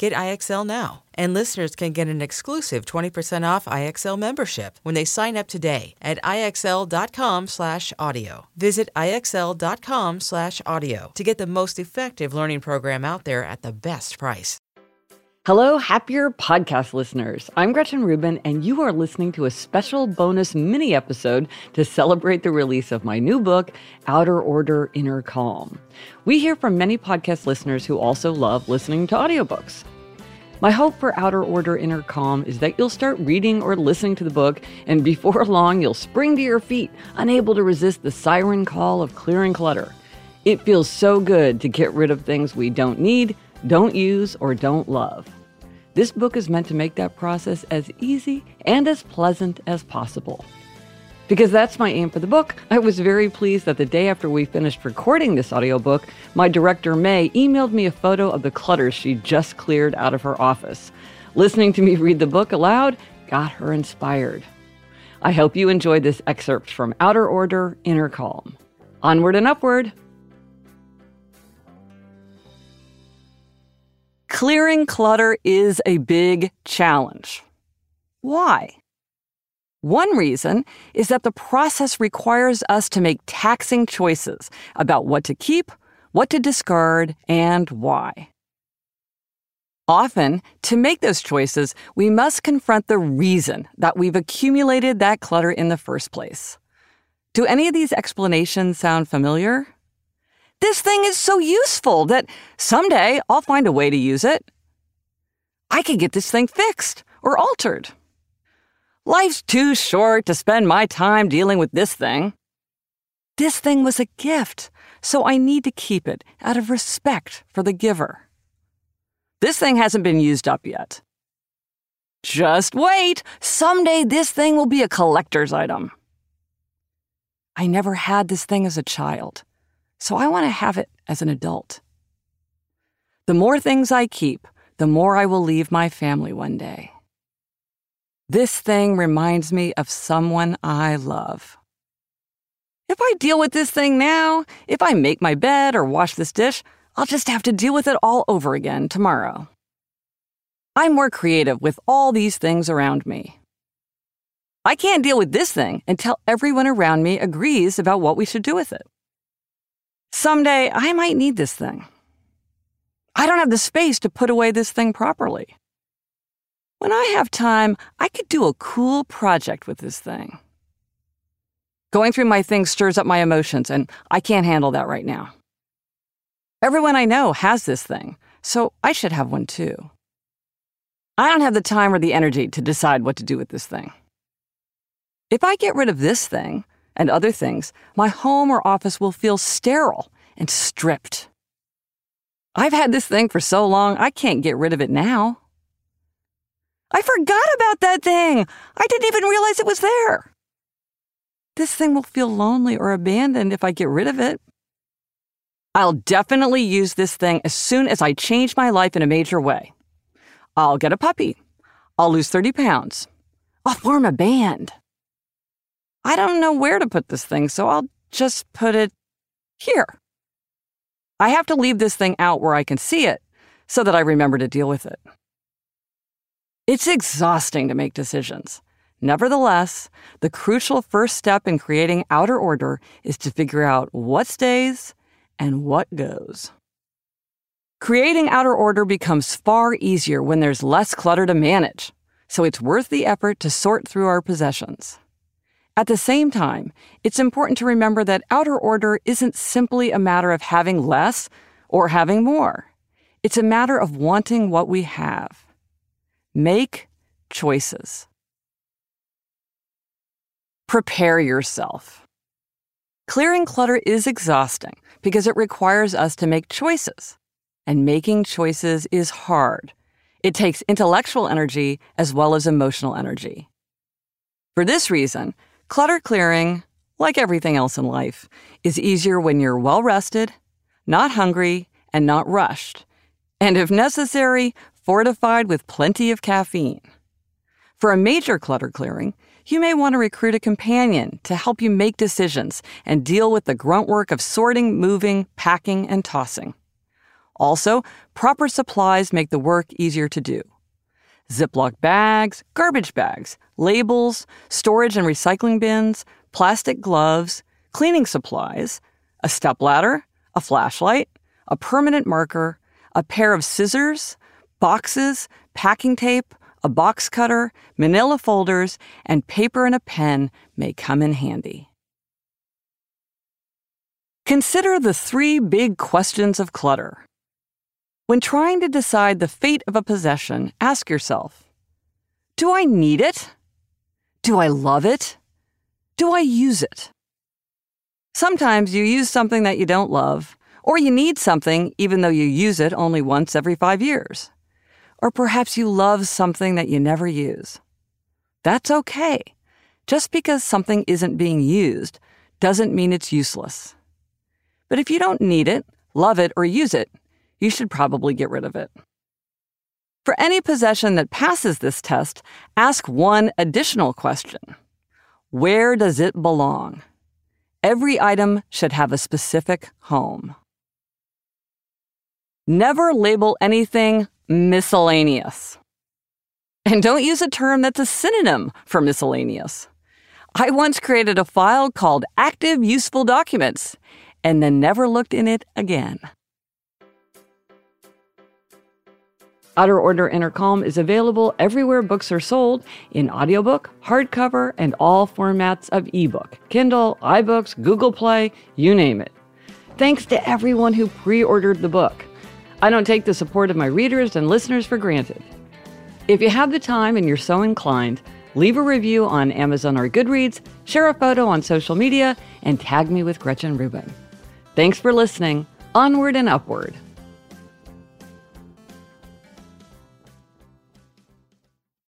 Get IXL now. And listeners can get an exclusive 20% off IXL membership when they sign up today at IXL.com/audio. Visit IXL.com/audio to get the most effective learning program out there at the best price. Hello, happier podcast listeners. I'm Gretchen Rubin, and you are listening to a special bonus mini episode to celebrate the release of my new book, Outer Order Inner Calm. We hear from many podcast listeners who also love listening to audiobooks. My hope for Outer Order Inner Calm is that you'll start reading or listening to the book, and before long, you'll spring to your feet, unable to resist the siren call of clearing clutter. It feels so good to get rid of things we don't need, don't use, or don't love. This book is meant to make that process as easy and as pleasant as possible. Because that's my aim for the book, I was very pleased that the day after we finished recording this audiobook, my director May emailed me a photo of the clutter she just cleared out of her office. Listening to me read the book aloud got her inspired. I hope you enjoyed this excerpt from Outer Order, Inner Calm. Onward and upward. Clearing clutter is a big challenge. Why? One reason is that the process requires us to make taxing choices about what to keep, what to discard, and why. Often, to make those choices, we must confront the reason that we've accumulated that clutter in the first place. Do any of these explanations sound familiar? This thing is so useful that someday I'll find a way to use it. I could get this thing fixed or altered. Life's too short to spend my time dealing with this thing. This thing was a gift, so I need to keep it out of respect for the giver. This thing hasn't been used up yet. Just wait, someday this thing will be a collector's item. I never had this thing as a child so I want to have it as an adult. The more things I keep, the more I will leave my family one day. This thing reminds me of someone I love. If I deal with this thing now, if I make my bed or wash this dish, I'll just have to deal with it all over again tomorrow. I'm more creative with all these things around me. I can't deal with this thing until everyone around me agrees about what we should do with it. Someday I might need this thing. I don't have the space to put away this thing properly. When I have time, I could do a cool project with this thing. Going through my things stirs up my emotions, and I can't handle that right now. Everyone I know has this thing, so I should have one too. I don't have the time or the energy to decide what to do with this thing. If I get rid of this thing and other things, my home or office will feel sterile and stripped. I've had this thing for so long, I can't get rid of it now. I forgot about that thing. I didn't even realize it was there. This thing will feel lonely or abandoned if I get rid of it. I'll definitely use this thing as soon as I change my life in a major way. I'll get a puppy. I'll lose 30 pounds. I'll form a band. I don't know where to put this thing, so I'll just put it here. I have to leave this thing out where I can see it so that I remember to deal with it. It's exhausting to make decisions. Nevertheless, the crucial first step in creating outer order is to figure out what stays and what goes. Creating outer order becomes far easier when there's less clutter to manage, so it's worth the effort to sort through our possessions. At the same time, it's important to remember that outer order isn't simply a matter of having less or having more. It's a matter of wanting what we have. Make choices. Prepare yourself. Clearing clutter is exhausting because it requires us to make choices. And making choices is hard. It takes intellectual energy as well as emotional energy. For this reason, clutter clearing, like everything else in life, is easier when you're well rested, not hungry, and not rushed, and if necessary, fortified with plenty of caffeine. For a major clutter clearing, you may want to recruit a companion to help you make decisions and deal with the grunt work of sorting, moving, packing, and tossing. Also, proper supplies make the work easier to do. Ziploc bags, garbage bags, labels, storage and recycling bins, plastic gloves, cleaning supplies, a stepladder, a flashlight, a permanent marker, a pair of scissors, boxes, packing tape, a box cutter, manila folders, and paper and a pen may come in handy. Consider the three big questions of clutter. When trying to decide the fate of a possession, ask yourself Do I need it? Do I love it? Do I use it? Sometimes you use something that you don't love, or you need something even though you use it only once every five years. Or perhaps you love something that you never use. That's okay. Just because something isn't being used doesn't mean it's useless. But if you don't need it, love it, or use it, you should probably get rid of it. For any possession that passes this test, ask one additional question Where does it belong? Every item should have a specific home. Never label anything miscellaneous. And don't use a term that's a synonym for miscellaneous. I once created a file called Active Useful Documents and then never looked in it again. Outer Order Inner Calm is available everywhere books are sold in audiobook, hardcover, and all formats of ebook Kindle, iBooks, Google Play, you name it. Thanks to everyone who pre ordered the book. I don't take the support of my readers and listeners for granted. If you have the time and you're so inclined, leave a review on Amazon or Goodreads, share a photo on social media, and tag me with Gretchen Rubin. Thanks for listening. Onward and upward.